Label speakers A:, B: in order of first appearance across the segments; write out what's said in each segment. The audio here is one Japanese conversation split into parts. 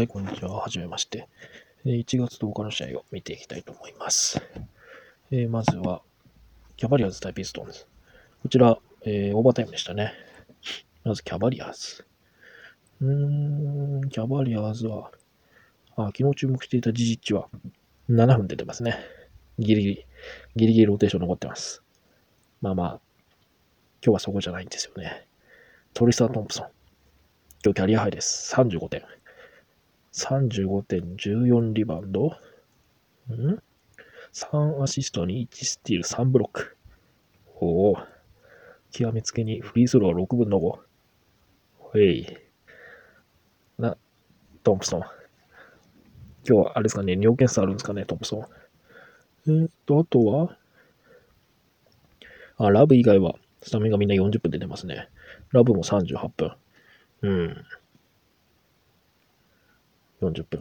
A: はい、こんにちは。はじめまして。1月10日の試合を見ていきたいと思います。えーまずは、キャバリアーズ対ピストンズ。こちら、えーオーバータイムでしたね。まず、キャバリアーズ。うーん、キャバリアーズは、あ、昨日注目していたジジッチは、7分出てますね。ギリギリ、ギリギリローテーション残ってます。まあまあ、今日はそこじゃないんですよね。トリスター・トンプソン。今日キャリアハイです。35点。35.14リバウンド。ん ?3 アシストに1スティール、3ブロック。おお。極めつけにフリースロー6分の5。ほい。な、トンプソン。今日はあれですかね、尿検査あるんですかね、トンプソン。えーっと、あとは、あ、ラブ以外は、スタメンがみんな40分出てますね。ラブも38分。うん。40分。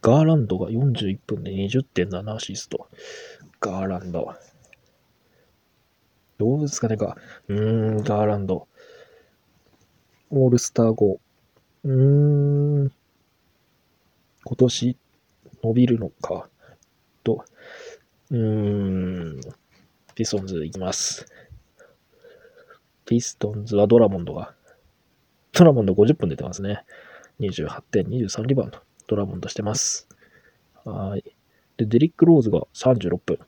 A: ガーランドが41分で20.7アシスト。ガーランド。どうですかねか。うーん、ガーランド。オールスター後。うーん。今年伸びるのか。と。うーん。ピストンズいきます。ピストンズはドラモンドが。ドラモンド50分出てますね。28点、23リバウンド。ドラモンドしてます。はい。で、デリック・ローズが36分。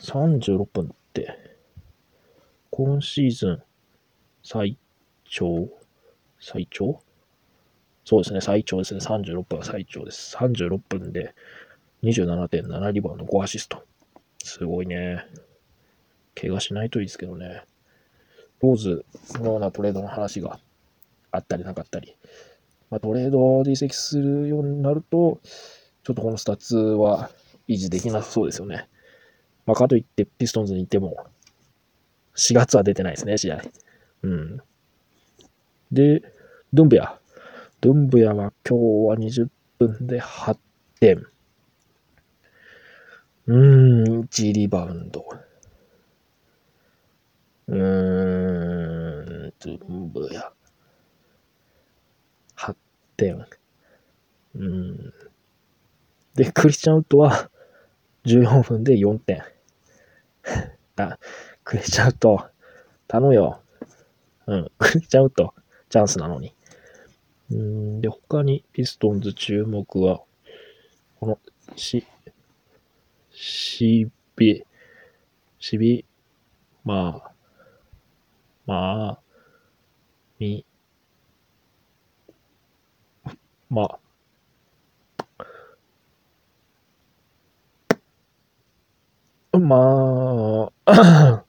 A: 36分って、今シーズン最長最長？そうですね、最長ですね。36分は最長です。36分で27.7リバウンド、5アシスト。すごいね。怪我しないといいですけどね。ローズのようなトレードの話があったりなかったり。まあ、トレードで移籍するようになると、ちょっとこのスタッツは維持できなさそうですよね。まあ、かといってピストンズに行っても、4月は出てないですね、試合。うん。で、ドゥンブヤ。ドゥンブヤは今日は20分で8点。うーん、1リバウンド。うーん、ドゥンブヤ。うん。で、クリスチャンウッドは14分で4点。あ、クリスチャンウッド、頼むよ。うん、クリスチャンウッド、チャンスなのに。うん、で、他にピストンズ注目は、この、し、しび、しび、まあ、まあ、み、まあ、まあ、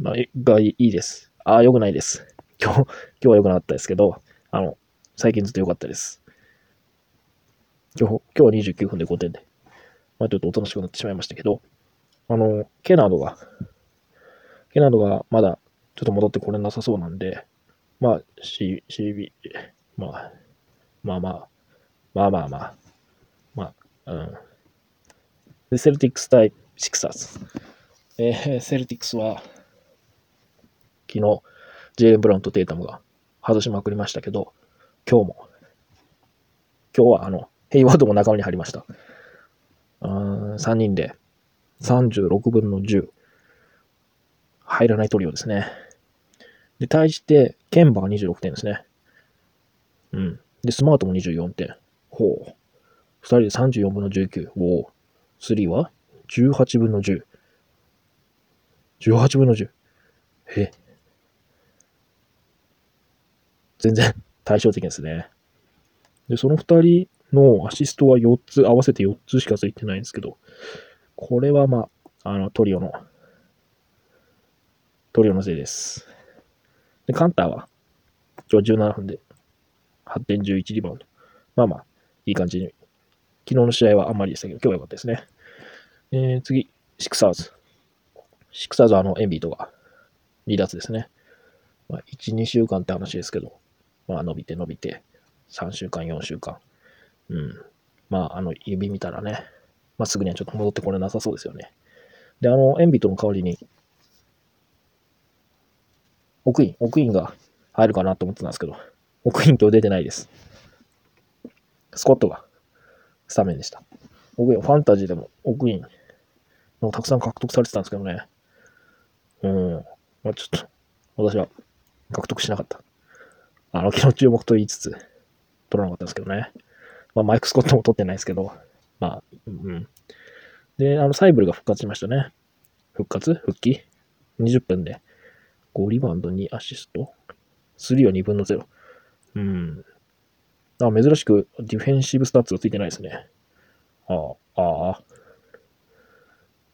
A: まあ、がいいです。ああ、良くないです。今日、今日は良くなかったですけど、あの、最近ずっと良かったです。今日、今日は29分で5点で、まあちょっとおとなしくなってしまいましたけど、あの、ケナードが、ケナードがまだちょっと戻ってこれなさそうなんで、まあ、C、CB、まあ、まあまあ、まあまあまあ、まあ、うん。で、セルティックス対シクサーズ。えーセルティックスは、昨日、ジェイレン・ブラウンとテイタムが外しまくりましたけど、今日も、今日はあの、ヘイワードも仲間に入りました。うん、3人で36分の10。入らないトリオですね。で、対して、ケンバが26点ですね。うん。で、スマートも24点。ほう。2人で34分の19。おお。3は？18分の10。18分の10。え。全然 対照的ですね。で、その2人のアシストは4つ、合わせて4つしかついてないんですけど、これはまあ、あの、トリオの、トリオのせいです。で、カンターは、今日17分で8点11リバウンド。まあまあ、いい感じに。昨日の試合はあんまりでしたけど、今日は良かったですね。えー、次、シクサーズ。シクサーズはあの、エンビートが離脱ですね。まあ、1、2週間って話ですけど、まあ、伸びて伸びて、3週間、4週間。うん。まあ、あの、指見たらね、まあ、すぐにはちょっと戻ってこれなさそうですよね。で、あの、エンビードの代わりに、オクイン、オクインが入るかなと思ってたんですけど、オクイン今日出てないです。スコットがスタメンでした。オクイン、ファンタジーでもオクイン、たくさん獲得されてたんですけどね。うん。まあ、ちょっと、私は獲得しなかった。あの、昨日注目と言いつつ、取らなかったんですけどね。まあ、マイク・スコットも取ってないですけど、まあ、うん。で、あの、サイブルが復活しましたね。復活？復帰 ?20 分で。5リバウンド2アシスト ?3 は2分の0。うん。あ、珍しくディフェンシブスタッツがついてないですね。ああ、ああ。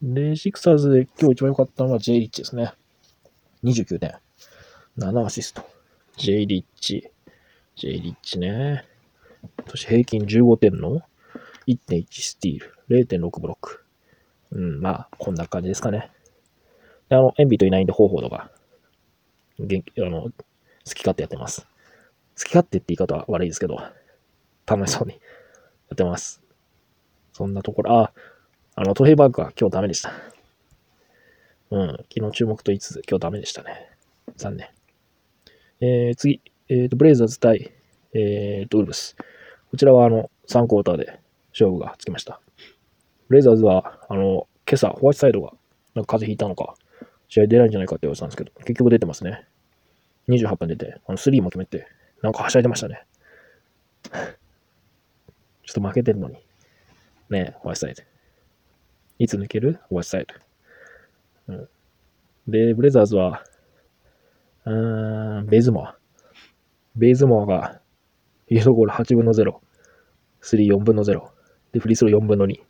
A: で、シクサーズで今日一番良かったのは J リッチですね。29点。7アシスト。J リッチ。J リッチね。年平均15点の1.1スティール。0.6ブロック。うん、まあ、こんな感じですかね。あの、エンビといないんで、方法とか、元気、あの、好き勝手やってます。好き勝手って言い方は悪いですけど、楽しそうにやってます。そんなところ、あ、あの、トヘイバーグは今日ダメでした。うん、昨日注目と言いつつ、今日ダメでしたね。残念。えー、次、えっ、ー、と、ブレイザーズ対、えっ、ー、と、ウルブス。こちらは、あの、3クォーターで勝負がつきました。ブレイザーズは、あの、今朝、ホワイトサイドが、なんか風邪ひいたのか、試合出ないんじゃないかって言われてたんですけど、結局出てますね。28分出て、あの、スリーも決めて、なんかはしゃいでましたね。ちょっと負けてるのに。ねホワイトサイド。いつ抜ける？ホワイトサイド。うん。で、ブレザーズは、うーん、ベイズモア。ベイズモアが、フィーゴール8分の0。スリー4分の0。で、フリースロー4分の2。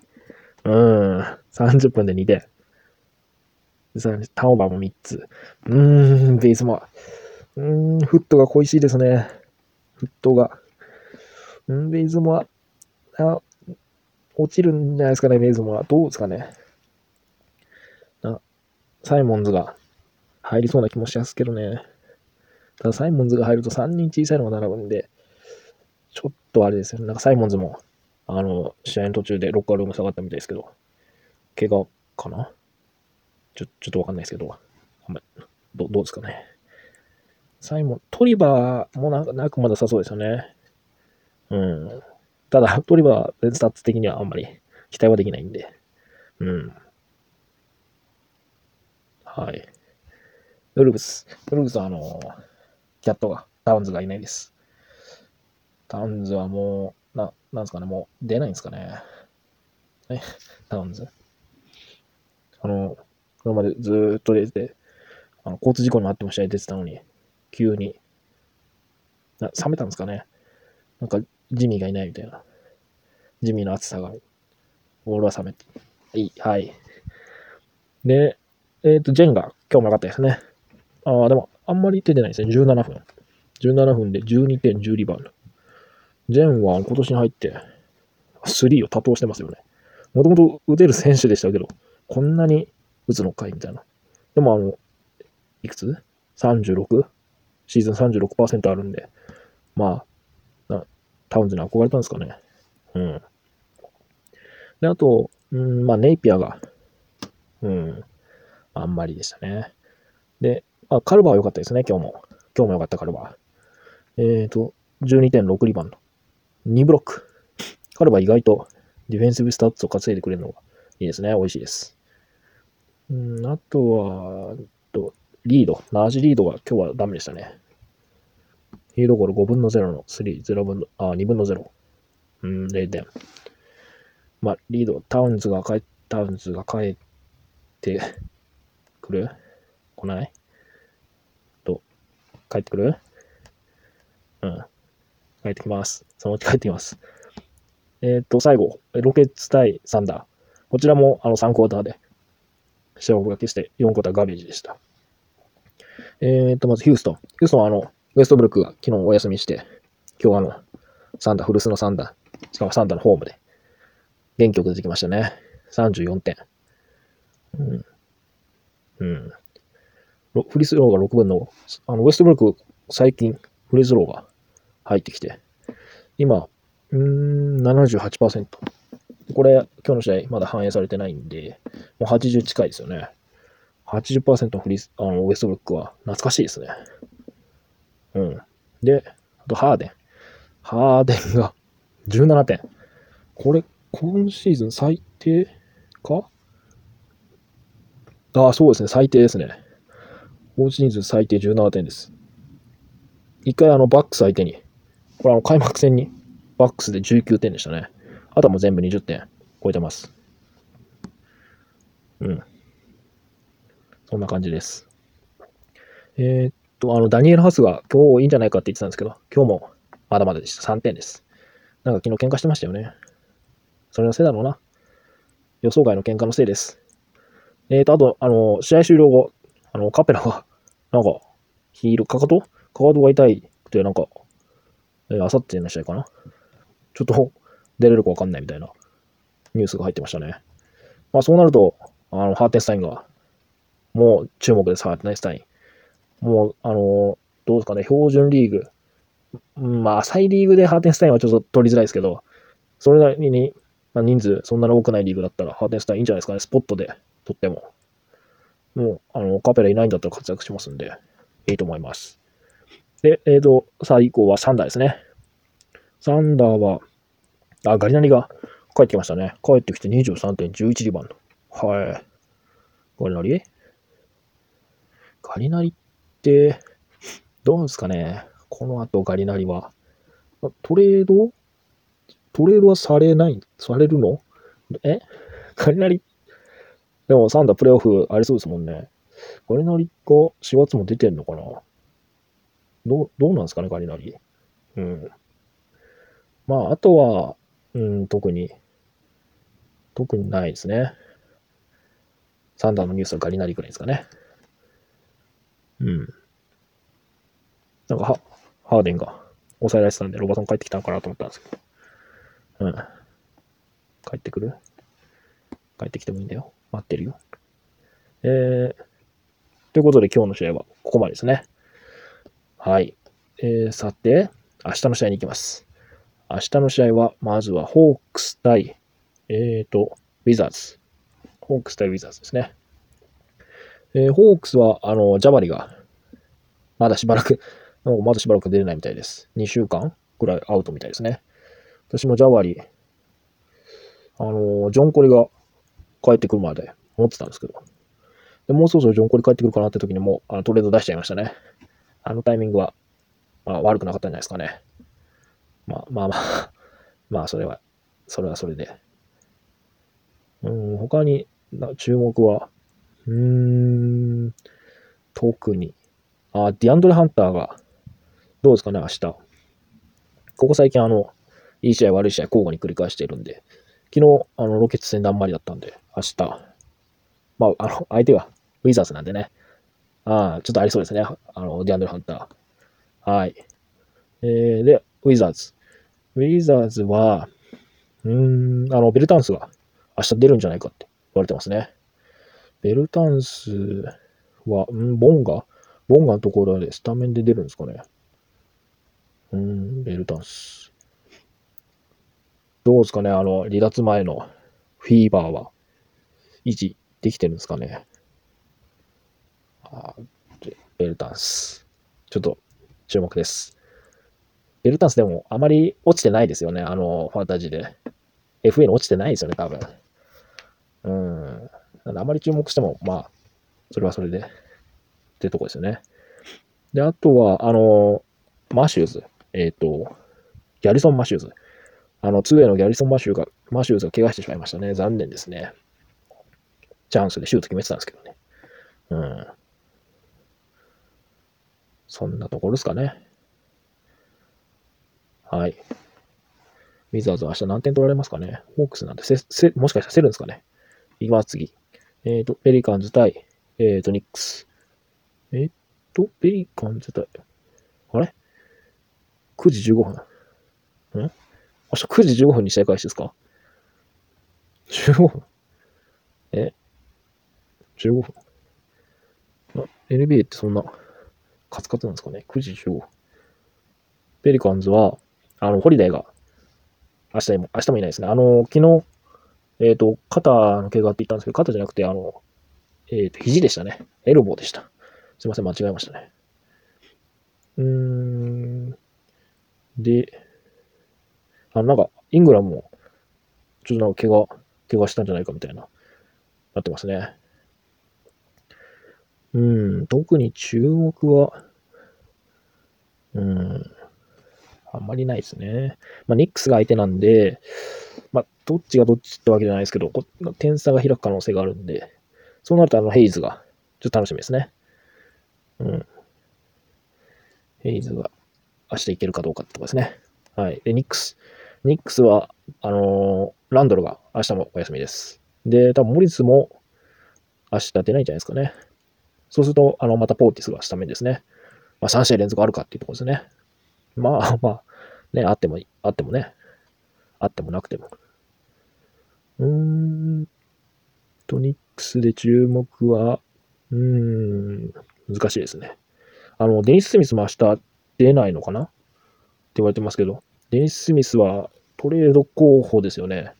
A: うーん、30分で2点。で、ターンオーバーも3つ。うーん、ベイズモア。うん、フットが恋しいですね。フットが。うん、ベイズモア。あ、落ちるんじゃないですかね、メイズモは。どうですかね。なサイモンズが入りそうな気もしますけどね。ただ、サイモンズが入ると3人小さいのが並ぶんで、ちょっとあれですよね。なんかサイモンズも、あの、試合の途中でロッカールーム下がったみたいですけど、怪我かな？ちょ、ちょっとわかんないですけど、あんまどどうですかね。サイモン、トリバーもななくまださそうですよね。うん。ただ、トリバー、スタッツ的にはあんまり期待はできないんで。うん。はい。ウルブス。ウルブスはあの、キャットが、タウンズがいないです。タウンズはもう、な、なんですかね、もう出ないんですかね。ね、タウンズ？あの、今までずっと出て、あの交通事故になっても試合出てたのに、急に、な冷めたんですかね？なんか、ジミーがいないみたいな。ジミーの暑さが、ボールは冷めて。いい、はい。で、えっ、ー、と、ジェンが今日も良かったですね。ああ、でも、あんまり出てないですね。17分。17分で12.10リバウンド。ジェンは今年に入って、3を多投してますよね。もともと打てる選手でしたけど、こんなに打つのかいみたいな。でも、あの、いくつ ?36? シーズン36%あるんで、まあ、タウンズに憧れたんですかね。うん。で、あと、うん、まあ、ネイピアが、うん、あんまりでしたね。で、あ、カルバは良かったですね、今日も。今日も良かった、カルバー。えっ、ー、と、12.6リバウンド。2ブロック。カルバー意外とディフェンシブスタッツを稼いでくれるのがいいですね。美味しいです。うん、あとは、とリード。ナズリードが今日はダメでしたね。フィールドゴール5分の0の3、0分の、あ、2分の0。うん、0点。まあ、リード、タウンズが帰、タウンズが帰ってくる？来ない？と、帰ってくる？うん。帰ってきます。そのうち帰ってきます。えっ、ー、と、最後、ロケッツ対サンダー。こちらもあの3クォーターで、試合を消して4クォーターガベージでした。えっ、と、まずヒューストン。ヒューストンはあの、ウエストブルックが昨日お休みして、今日あの、サンダー、古巣のサンダー、しかもサンダーのホームで、元気よく出てきましたね。34点。うん。うん。フリースローが6分の、あの、ウエストブルック、最近、フリースローが入ってきて、今、うーん、78%。これ、今日の試合、まだ反映されてないんで、もう80近いですよね。80%フリース、あの、ウエストブックは懐かしいですね。うん。で、あとハーデン。ハーデンが 17点。これ、今シーズン最低か？ああ、そうですね。最低ですね。今シーズン最低17点です。一回あの、バックス相手に、これあの、開幕戦に、バックスで19点でしたね。あとはもう全部20点超えてます。うん。そんな感じです。えー、っと、あの、ダニエル・ハスが今日いいんじゃないかって言ってたんですけど、今日もまだまだでした。3点です。なんか昨日喧嘩してましたよね。それのせいだろうな。予想外の喧嘩のせいです。えーと、あと、あの、試合終了後、あの、カペラが、なんか、ヒール、かかと？かかとが痛いくて、なんか、えー、あさっての試合かな？ちょっと、出れるかわかんないみたいなニュースが入ってましたね。まあ、そうなると、あの、ハーテンスタインが、もう注目です、ハーテンスタイン。もう、あの、どうですかね、標準リーグ。まあ、浅いリーグでハーテンスタインはちょっと取りづらいですけど、それなりに、まあ、人数そんなに多くないリーグだったら、ハーテンスタインいいんじゃないですかね、スポットで取っても。もう、あの、カペラいないんだったら活躍しますんで、いいと思います。で、えっ、ー、と、さあ以降はサンダーですね。サンダーは、あ、ガリナリが帰ってきましたね。帰ってきて23.11リバウンド。はい。ガリナリ？ガリナリって、どうですかね？この後ガリナリは。トレード？トレードはされない、されるの？え？ガリナリ？でもサンダープレイオフありそうですもんね。ガリナリが4月も出てんのかな？どう、どうなんですかね、ガリナリ。うん。まあ、あとは、うん、特に、特にないですね。サンダーのニュースはガリナリくらいですかね。うん。なんかは、ハーデンが抑えられてたんで、ロバソン帰ってきたのかなと思ったんですけど。うん。帰ってくる？帰ってきてもいいんだよ。待ってるよ。えー、ということで今日の試合はここまでですね。はい。えー、さて、明日の試合に行きます。明日の試合は、まずはホークス対、えーと、ウィザーズ。ホークス対ウィザーズですね。えー、ホークスは、あの、ジャバリが、まだしばらく、まだしばらく出れないみたいです。2週間ぐらいアウトみたいですね。私もジャバリ、あの、ジョンコリが帰ってくるまで思ってたんですけど、でもうそろそろジョンコリ帰ってくるかなって時にもあのトレード出しちゃいましたね。あのタイミングは、まあ、悪くなかったんじゃないですかね。まあまあまあ まあそれは、それはそれで。うん、他に注目は、うーん、特に、あ、ディアンドレ・ハンターが、どうですかね、明日。ここ最近あの、いい試合、悪い試合、交互に繰り返しているんで、昨日、あの、ロケッツ戦であんまりだったんで、明日、まあ、あの、相手はウィザーズなんでね、ああ、ちょっとありそうですね。あの、ディアンドル・ハンター。はい。えー、で、ウィザーズ。ウィザーズは、うーん、あの、ベルタンスが明日出るんじゃないかって言われてますね。ベルタンスは、ん？ボンガ？ボンガのところでスタメンで出るんですかね。うん、ベルタンス。どうですかね、あの、離脱前のフィーバーは維持できてるんですかね。あベルタンス。ちょっと注目です。ベルタンスでもあまり落ちてないですよね、あの、ファンタジーで。FA に落ちてないですよね、多分。うん。あまり注目しても、まあ、それはそれで、ってとこですよね。で、あとは、あの、マシューズ。えっ、ー、と、ギャリソン・マシューズ。あの、2A のギャリソン・マシューが、マシューズが怪我してしまいましたね。残念ですね。チャンスでシュート決めてたんですけどね。うん。そんなところですかね。はい。ウィザーズは明日何点取られますかね。ホークスなんてせ、せ、もしかしたらせるんですかね。いきます、次。えっ、ー、と、ペリカンズ対、えっ、ー、と、ニックス。えっ、ー、と、ペリカンズ対、あれ ?9 時15分。ん明日9時15分に試合開始ですか ?15 分え ?15 分あ ?NBA ってそんな、カツカツなんですかね ?9 時15分。ペリカンズは、あの、ホリデーが、明日も、明日もいないですね。あの、昨日、えっ、ー、と、肩の怪我って言ったんですけど、肩じゃなくて、あの、えっ、ー、と、肘でしたね。エルボーでした。すいません、間違えましたね。うーん。で、あの、なんか、イングラムも、ちょっとなんか怪我、怪我したんじゃないかみたいな、なってますね。うん、特に注目は、うん、あんまりないですね。まあ、ニックスが相手なんで、どっちがどっちってわけじゃないですけど、こ点差が開く可能性があるんで、そうなるとあのヘイズが、ちょっと楽しみですね。うん。ヘイズが明日いけるかどうかってとこですね。はい。で、ニックス。ニックスは、あのー、ランドルが明日もお休みです。で、多分モリスも明日出ないんじゃないですかね。そうすると、あの、またポーティスがスタメンですね。まあ、3試合連続あるかっていうところですね。まあまあ、ね、あっても、あってもね、あってもなくても。うーん。トニックスで注目は、うーん、難しいですね。あの、デニス・スミスも明日出ないのかな？って言われてますけど、デニス・スミスはトレード候補ですよね。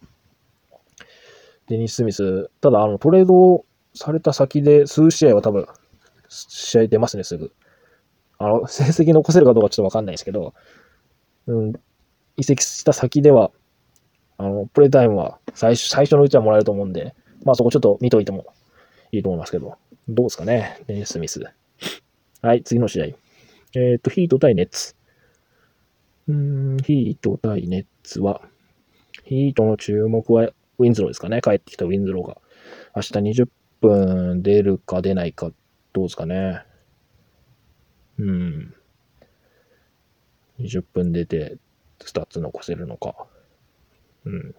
A: デニス・スミス、ただ、あの、トレードされた先で数試合は多分、試合出ますね、すぐ。あの、成績残せるかどうかちょっとわかんないですけど、うん、移籍した先では、あの、プレイタイムは最初、最初のうちはもらえると思うんで、まあそこちょっと見といてもいいと思いますけど、どうですかね、デニス・スミス。はい、次の試合。えっ、ー、と、ヒート対ネッツ。うん、ヒート対ネッツは、ヒートの注目はウィンズローですかね。帰ってきたウィンズローが。明日20分出るか出ないか、どうですかね。うん。20分出て、スタッツ残せるのか。うん。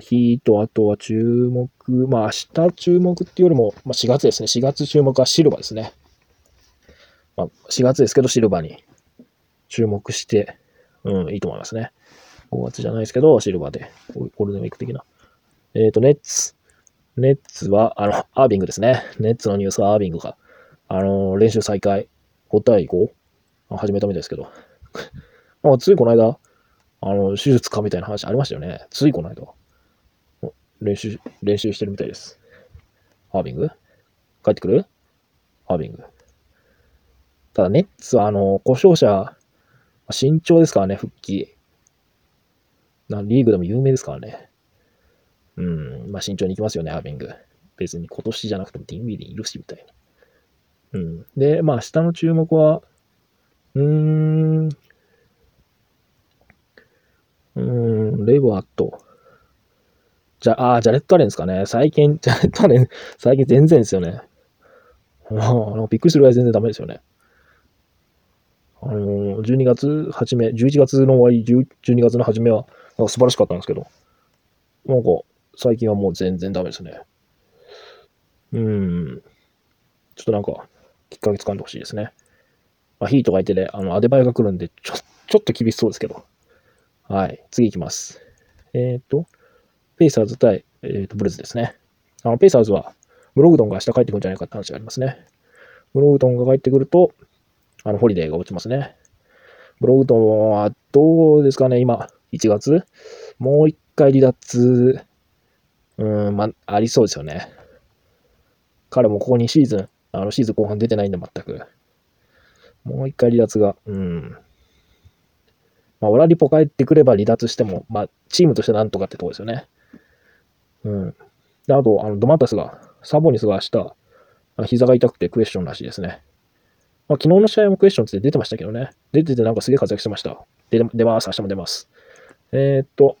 A: ヒート、あとは注目、まあ明日注目っていうよりも、まあ4月ですね。4月注目はシルバーですね。まあ4月ですけどシルバーに注目して、うん、いいと思いますね。5月じゃないですけど、シルバーで、ゴールデンウィーク的な。えっ、ー、と、ネッツ。ネッツは、あの、アービングですね。ネッツのニュースはアービングが、あの、練習再開、5対 5? 始めたみたいですけど。まあついこの間、あの、手術かみたいな話ありましたよね。ついこの間。練習、練習してるみたいです。アービング？帰ってくる？アービング。ただ、ネッツは、あの、故障者、慎重ですからね、復帰。なリーグでも有名ですからね。うん、まあ慎重に行きますよね、アービング。別に今年じゃなくてもディンウィーでいるし、みたいな。うん。で、まあ下の注目は、うーん、うん、レバーと、じゃ、あ、ジャレット・アレンですかね。最近、ジャレット・アレン、最近全然ですよね。ああ、びっくりするぐらい全然ダメですよね。あの、12月初め、11月の終わり、12月の初めは、なんか素晴らしかったんですけど、なんか、最近はもう全然ダメですね。うん。ちょっとなんか、きっかけ掴んでほしいですね。まあ、ヒートがいてね、あの、アデバイが来るんで、ちょ、ちょっと厳しそうですけど。はい。次行きます。えっ、ー、と、ペイサーズ対、えー、とブルズですね。あの、ペイサーズは、ブログドンが明日帰ってくるんじゃないかって話がありますね。ブログドンが帰ってくると、あの、ホリデーが落ちますね。ブログドンはどうですかね、今、1月もう一回離脱、うん、まあ、ありそうですよね。彼もここにシーズン、あの、シーズン後半出てないんで、全く。もう一回離脱が、うん。まあ、オラリポ帰ってくれば離脱しても、まあ、チームとしてなんとかってとこですよね。うん。で、あと、あの、ドマタスが、サボニスが明日、膝が痛くてクエスチョンらしいですね。まあ、昨日の試合もクエスチョンって出てましたけどね。出ててなんかすげえ活躍してました。出出ます。明日も出ます。えー、っと、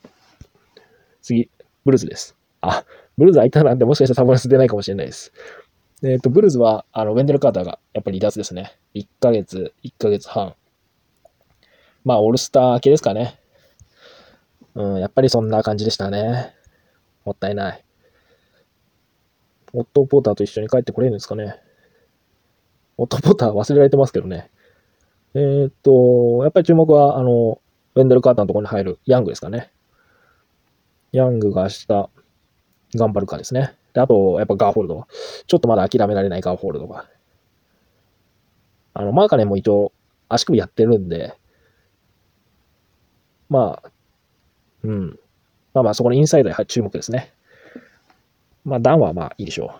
A: 次、ブルーズです。あ、ブルーズ空いたなんでもしかしたらサボニス出ないかもしれないです。えー、っと、ブルーズは、あの、ウェンデル・カーターがやっぱり離脱ですね。1ヶ月、1ヶ月半。まあ、オールスター系ですかね。うん、やっぱりそんな感じでしたね。もったいない。オットー・ポーターと一緒に帰ってこれるんですかね。オットー・ポーター忘れられてますけどね。えー、っと、やっぱり注目は、あの、ウェンデル・カーターのところに入るヤングですかね。ヤングが明日、頑張るかですね。で、あと、やっぱガーホールド。ちょっとまだ諦められないガーホールドが。あの、マーカネンも一応、足首やってるんで、まあ、うん。まあまあ、そこのインサイドに注目ですね。まあ、ダンはまあいいでしょ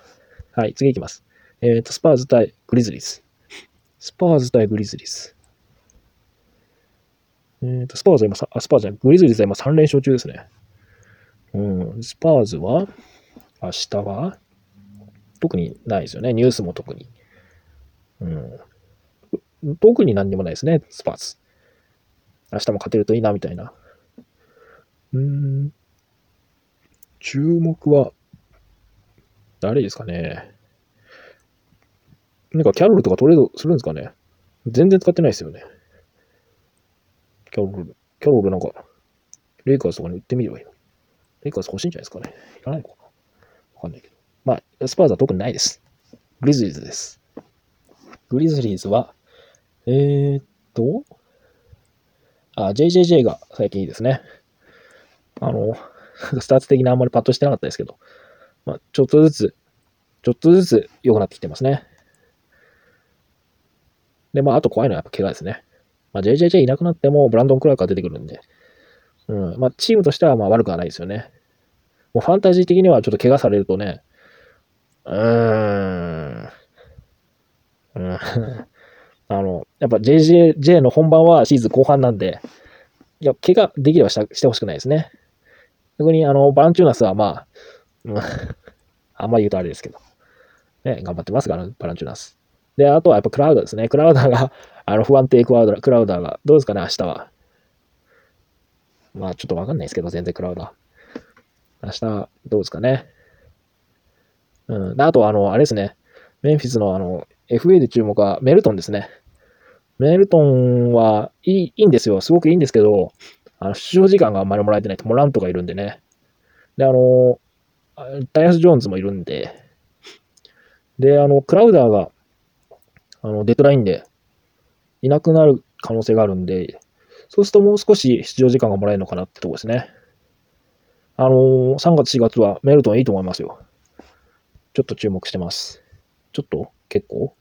A: う。はい、次いきます。えっ、ー、と、スパーズ対グリズリーズ。スパーズ対グリズリーズ。えーと、スパーズは今、あ、スパーズじゃない、グリズリーズは今3連勝中ですね。うん、スパーズは、明日は、特にないですよね。ニュースも特に。うん。特に何にもないですね、スパーズ。明日も勝てるといいな、みたいな。うん。注目は、誰ですかね。なんかキャロルとかトレードするんですかね。全然使ってないですよね。キャロル、キャロルなんか、レイカーズとかに売ってみればいいの。レイカーズ欲しいんじゃないですかね。いらないのかなわかんないけど。まあ、スパーズは特にないです。グリズリーズです。グリズリーズは、えー、っと、あ、JJJ が最近いいですね。あの、スターツ的にあんまりパッとしてなかったですけど、まあ、ちょっとずつ、ちょっとずつ良くなってきてますね。で、まあ、あと怖いのはやっぱ怪我ですね。まあ、JJJ いなくなっても、ブランドン・クラークが出てくるんで、うん、まあ、チームとしてはまあ悪くはないですよね。もうファンタジー的にはちょっと怪我されるとね、うーん、うん、あの、やっぱ JJJ の本番はシーズン後半なんで、いや、怪我できればししてほしくないですね。逆に、あの、バランチューナスはまあ、あんまり言うとあれですけど、ね、頑張ってますから、バランチューナス。で、あとはやっぱクラウダですね。クラウダーが、あの、不安定クラウダー、クラウダーが、どうですかね、明日は。まあ、ちょっとわかんないですけど、全然クラウダー。明日、どうですかね。うん。あと、あの、あれですね。メンフィスの、あの、FA で注目はメルトンですね。メルトンはいいいいんですよ。すごくいいんですけど、あの出場時間があんまりもらえてないと、モラントがいるんでね。で、あの、ダイアス・ジョーンズもいるんで、で、あの、クラウダーがあの、デッドラインでいなくなる可能性があるんで、そうするともう少し出場時間がもらえるのかなってとこですね。あのー、3月4月はメルトンいいと思いますよ。ちょっと注目してます。ちょっと？結構？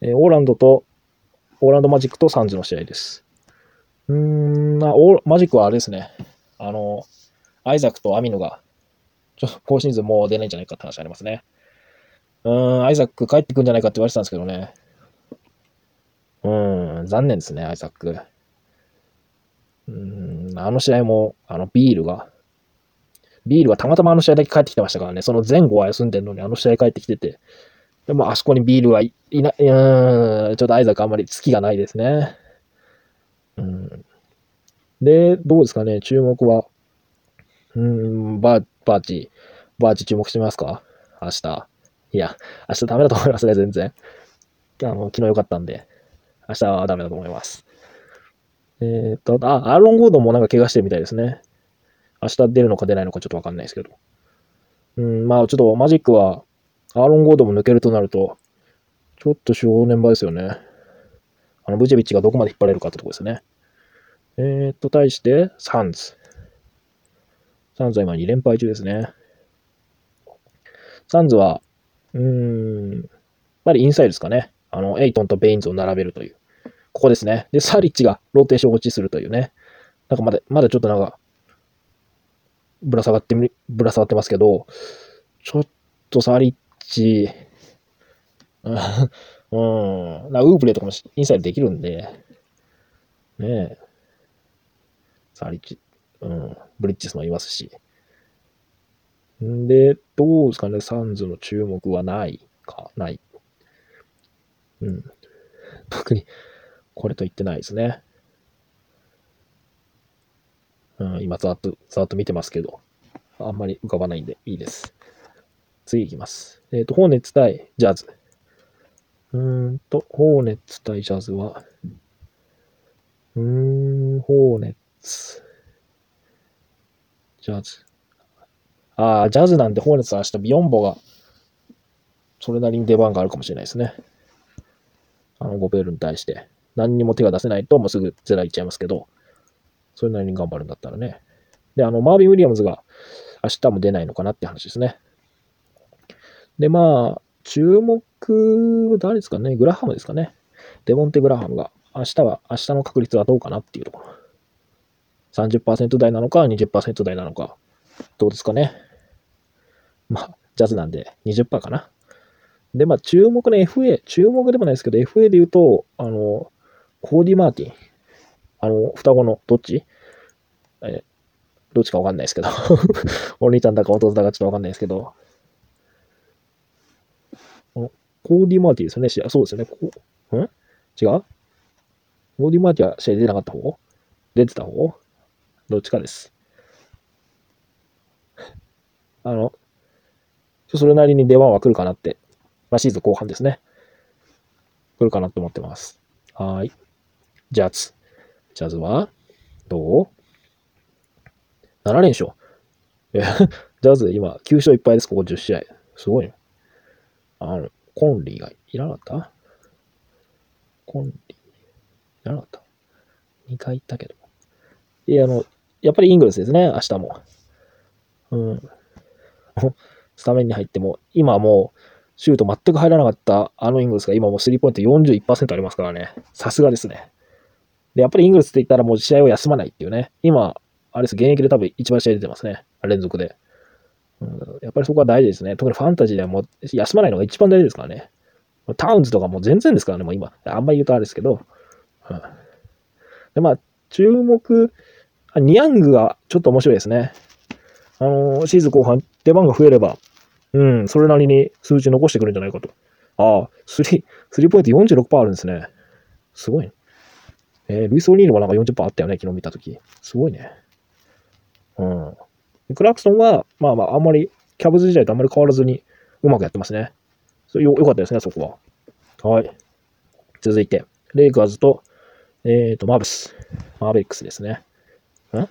A: えー、オーランドと、オーランドマジックとサンズの試合です。うーん、まあ、オーマジックはあれですね。あの、アイザックとアミノが、ちょっと今シーズンもう出ないんじゃないかって話ありますね。うーん、アイザック帰ってくんじゃないかって言われてたんですけどね。うーん、残念ですね、アイザック。うん、あの試合も、あの、ビールが、ビールはたまたまあの試合だけ帰ってきてましたからね、その前後は休んでるのにあの試合帰ってきてて、でもあそこにビールはいない、うん、ちょっとアイザックあんまり好きがないですね。うん。で、どうですかね、注目は、うん、バー、バーチ、バーチ注目してますか？明日。いや、明日ダメだと思いますね、全然。あの、昨日良かったんで。明日はダメだと思います。えー、っと、あ、アーロン・ゴードンもなんか怪我してるみたいですね。明日出るのか出ないのかちょっとわかんないですけど。うん、まあちょっとマジックは、アーロン・ゴードンも抜けるとなると、ちょっと正念場ですよね。あの、ブーチェビッチがどこまで引っ張れるかってとこですね。えー、っと、対して、サンズ。サンズは今2連敗中ですね。サンズは、うーん、やっぱりインサイドですかね。あの、エイトンとベインズを並べるという。ここですね。で、サリッチがローテーション落ちするというね。なんかまだ、まだちょっとなんか、ぶら下がってみ、ぶら下がってますけど、ちょっとサリッチ、うん、なウーブレとかもインサイドできるんで、ねえ、サリッチ、うん、ブリッジスもいますし。んで、どうですかね、サンズの注目はないか、ない。うん。特に、これと言ってないですね。うん、今、ざっと、ざっと見てますけど、あんまり浮かばないんでいいです。次いきます。えっ、ー、と、ホーネッツ対ジャズ。うーんと、ホーネッツ対ジャズは、うーん、ホーネッツ、ジャズ。ああ、ジャズなんでホーネッツは明日ビヨンボが、それなりに出番があるかもしれないですね。あの、ゴベールに対して。何にも手が出せないと、もうすぐゼラいっちゃいますけど、それなりに頑張るんだったらね。で、あの、マービン・ウィリアムズが明日も出ないのかなって話ですね。で、まあ、注目、誰ですかね、グラハムですかね。デモンテ・グラハムが、明日は、明日の確率はどうかなっていうところ。30%台なのか、20%台なのか、どうですかね？まあ、ジャズなんで20%かな。で、まあ、注目の FA、注目でもないですけど、FA で言うと、あの、コーディ・マーティン。あの、双子のどっち？えどっちかわかんないですけど。お兄ちゃんだか弟だかちょっとわかんないですけど。コーディ・マーティーですよね。そうですよね。ここん違う？コーディ・マーティーは試合出なかった方？出てた方？どっちかです。あの、それなりに出番は来るかなって。まあ、シーズン後半ですね。来るかなって思ってます。はい。ジャズ。ジャズはどう ?7 連勝。え、ジャズ今9勝1敗です。ここ10試合。すごいね。あの、コンリーがいらなかった？コンリーいらなかった ?2 回行ったけど。いや、あの、やっぱりイングルスですね、明日も。うん。スタメンに入っても、今もう、シュート全く入らなかったあのイングルスが今もうスリーポイント41%ありますからね。さすがですね。で、やっぱりイングルスって言ったらもう試合を休まないっていうね。今、あれです、現役で多分一番試合出てますね。連続で。やっぱりそこは大事ですね。特にファンタジーではもう休まないのが一番大事ですからね。タウンズとかも全然ですからね、もう今。あんまり言うとあれですけど。うん、で、まあ、注目、ニヤングがちょっと面白いですね。あのー、シーズン後半、出番が増えれば、うん、それなりに数値残してくるんじゃないかと。ああ、スリー、ポイント46%あるんですね。すごいね。えー、ルイス・オニールはなんか40%あったよね、昨日見たとき。すごいね。うん。クラクソンは、まあまあ、あんまり、キャブズ時代とあんまり変わらずに、うまくやってますね。そよ、よかったですね、そこは。はい。続いて、レイカーズと、えっ、ー、と、マーブス。マーベックスですね。んあ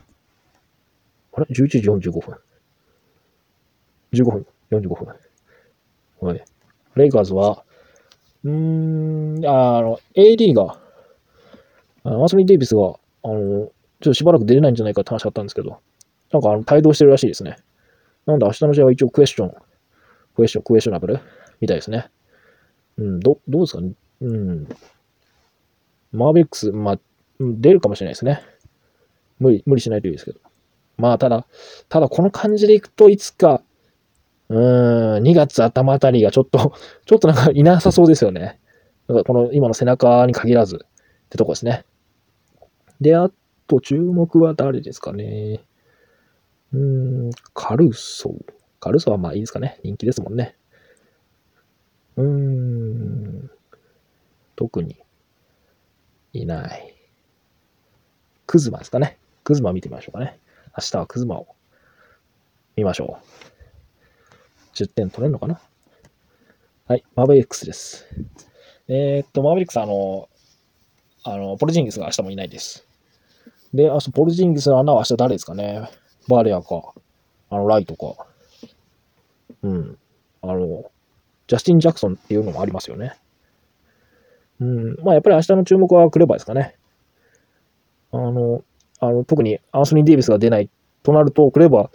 A: れ ?11 時45分。15分。45分。はい。レイカーズは、うーん、あの、AD が、アーソニー・デイビスが、あの、ちょっとしばらく出れないんじゃないかって話あったんですけど、なんかあの帯同してるらしいですね。なんで明日の試合は一応クエスチョン、クエスチョン、クエスチョナブル？みたいですね。うん、ど、どうですか？ね。うん。マーベックス、まあ、出るかもしれないですね。無理、無理しないといいですけど。まあ、ただ、ただこの感じでいくといつか、うーん、2月頭あたりがちょっと、ちょっとなんかいなさそうですよね。だかこの今の背中に限らずってとこですね。で、あと注目は誰ですかね？うーん、カルソ。カルソはまあいいですかね。人気ですもんね。うーん、特にいない。クズマですかね。クズマ見てみましょうかね。明日はクズマを見ましょう。10点取れるのかなはい、マーベリックスです。えー、っと、マーベリックスあの、あの、ポルジンギスが明日もいないです。で、あと、ポルジンギスの穴は明日誰ですかねバレアか、あの、ライトか。うん。あの、ジャスティン・ジャクソンっていうのもありますよね。うん。まあ、やっぱり明日の注目はクレバーですかね。あの、あの特にアンソニー・デイビスが出ないとなると、クレバー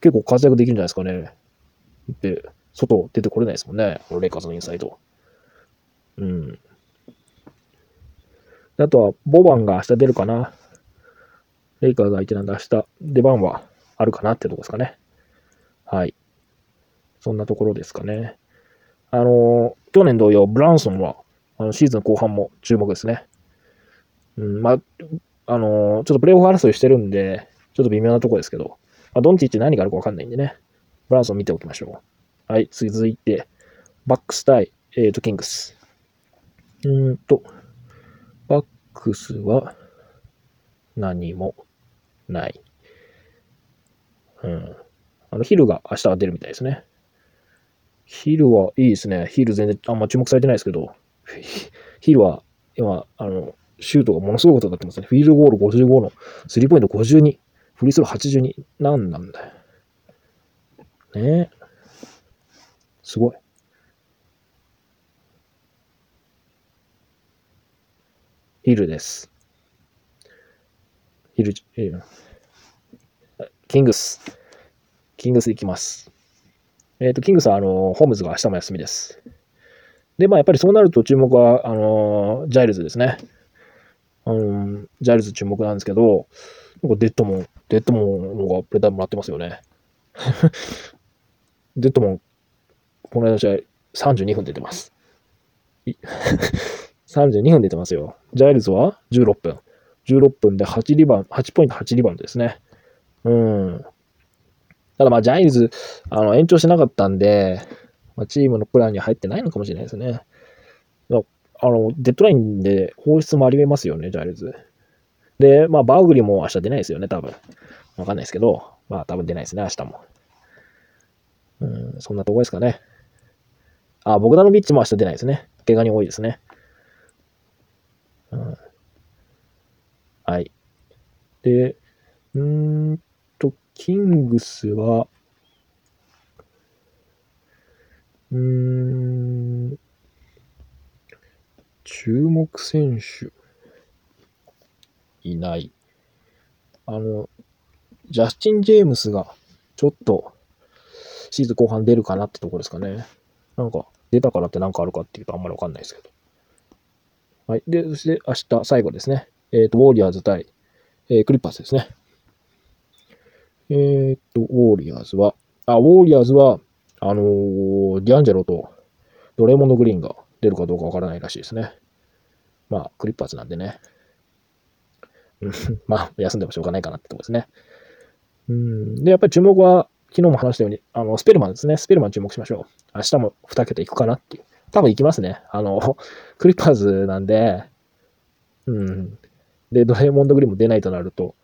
A: 結構活躍できるんじゃないですかね。で、外出てこれないですもんね。このレイカーズのインサイド。うん。あとは、ボバンが明日出るかな。レイカーズ相手なんで明日出番はあるかなってとこですかね。はい。そんなところですかね。あの、去年同様、ブランソンは、あのシーズン後半も注目ですね。うん、まあ、あの、ちょっとプレイオフ争いしてるんで、ちょっと微妙なとこですけど、まあ、ドンチッチ何があるかわかんないんでね。ブランソン見ておきましょう。はい、続いて、バックス対、えっ、ー、と、キングス。うんと、バックスは何もない。うん。あの、ヒルが明日は出るみたいですね。ヒルはいいですね。ヒル全然あんま注目されてないですけど、ヒルは今、あの、シュートがものすごいことになってますね。フィールドゴール55の、スリーポイント52、フリースロー82。何なんだよ。ねえすごい。ヒルです。ヒル、キングス。キングス行きます。えっ、ー、と、キングスは、あの、ホームズが明日も休みです。で、まあ、やっぱりそうなると注目は、あの、ジャイルズですね。あの、ジャイルズ注目なんですけど、なんかデッドモン、デッドモンのがプレターもらってますよね。デッドモン、この間の試合、32分出てます。32分 出てますよ。ジャイルズは16分。16分で8リバン、8ポイント8リバウンドですね。うん。ただまあ、ジャイルズ、あの、延長しなかったんで、まあ、チームのプランに入ってないのかもしれないですね。あの、デッドラインで放出もありえますよね、ジャイルズ。で、まあ、バグリーも明日出ないですよね、多分。わかんないですけど、まあ、多分出ないですね、明日も。うん、そんなとこですかね。あ、ボグダノビッチも明日出ないですね。怪我に多いですね。うん、はい。で、うーんと、キングスは、うーん、注目選手、いない。あの、ジャスティン・ジェームスが、ちょっと、シーズン後半出るかなってとこですかね。なんか、出たからって何かあるかっていうとあんまりわかんないですけど。はい。で、そして明日最後ですね。えっ、ー、と、ウォーリアーズ対、えー、クリッパーズですね。えっ、ー、と、ウォーリアーズは、あ、ウォーリアーズは、あのー、ディアンジェロとドレーモンド・グリーンが出るかどうかわからないらしいですね。まあ、クリッパーズなんでね。まあ、休んでもしょうがないかなってとこですね。うん。で、やっぱり注目は、昨日も話したように、あの、スペルマンですね。スペルマン注目しましょう。明日も2桁いくかなっていう。多分行きますね。あの、クリッパーズなんで、うん。で、ドレーモンド・グリーンも出ないとなると、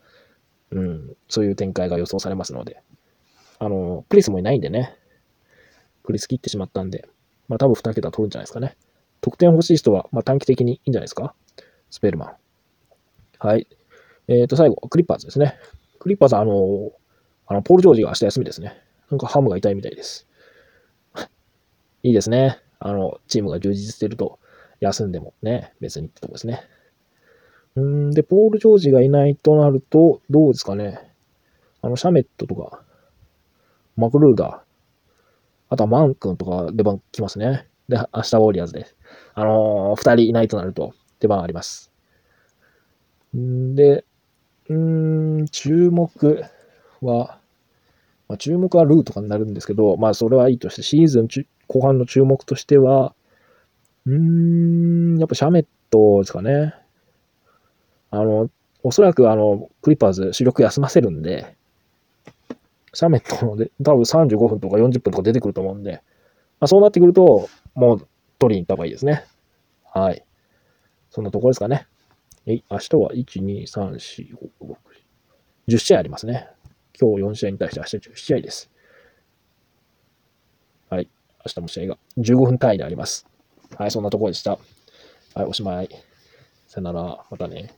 A: うん、そういう展開が予想されますので、あの、クリスもいないんでね、クリス切ってしまったんで、まあ多分2桁取るんじゃないですかね。得点欲しい人は、まあ短期的にいいんじゃないですか？スペルマン。はい。えっ、ー、と、最後、クリッパーズですね。クリッパーズは、あの、あのポール・ジョージが明日休みですね。なんかハムが痛いみたいです。いいですね。あの、チームが充実してると、休んでもね、別にってとこですね。うんで、ポール・ジョージがいないとなると、どうですかね。あの、シャメットとか、マクルーダー、あとはマン君とか出番来ますね。で、明日ウォリアーズです。あのー、二人いないとなると出番あります。んで、うん、注目は、まあ、注目はルーとかになるんですけど、まあそれはいいとして、シーズン後半の注目としては、うん、やっぱシャメットですかね。あの、おそらくあの、クリッパーズ主力休ませるんで、シャメットで多分35分とか40分とか出てくると思うんで、まあ、そうなってくると、もう取りに行った方がいいですね。はい。そんなところですかね。え明日は1、2、3、4、5、6、10試合ありますね。今日4試合に対して明日10試合です。はい。明日も試合が15分単位であります。はい、そんなところでした。はい、おしまい。さよなら。またね。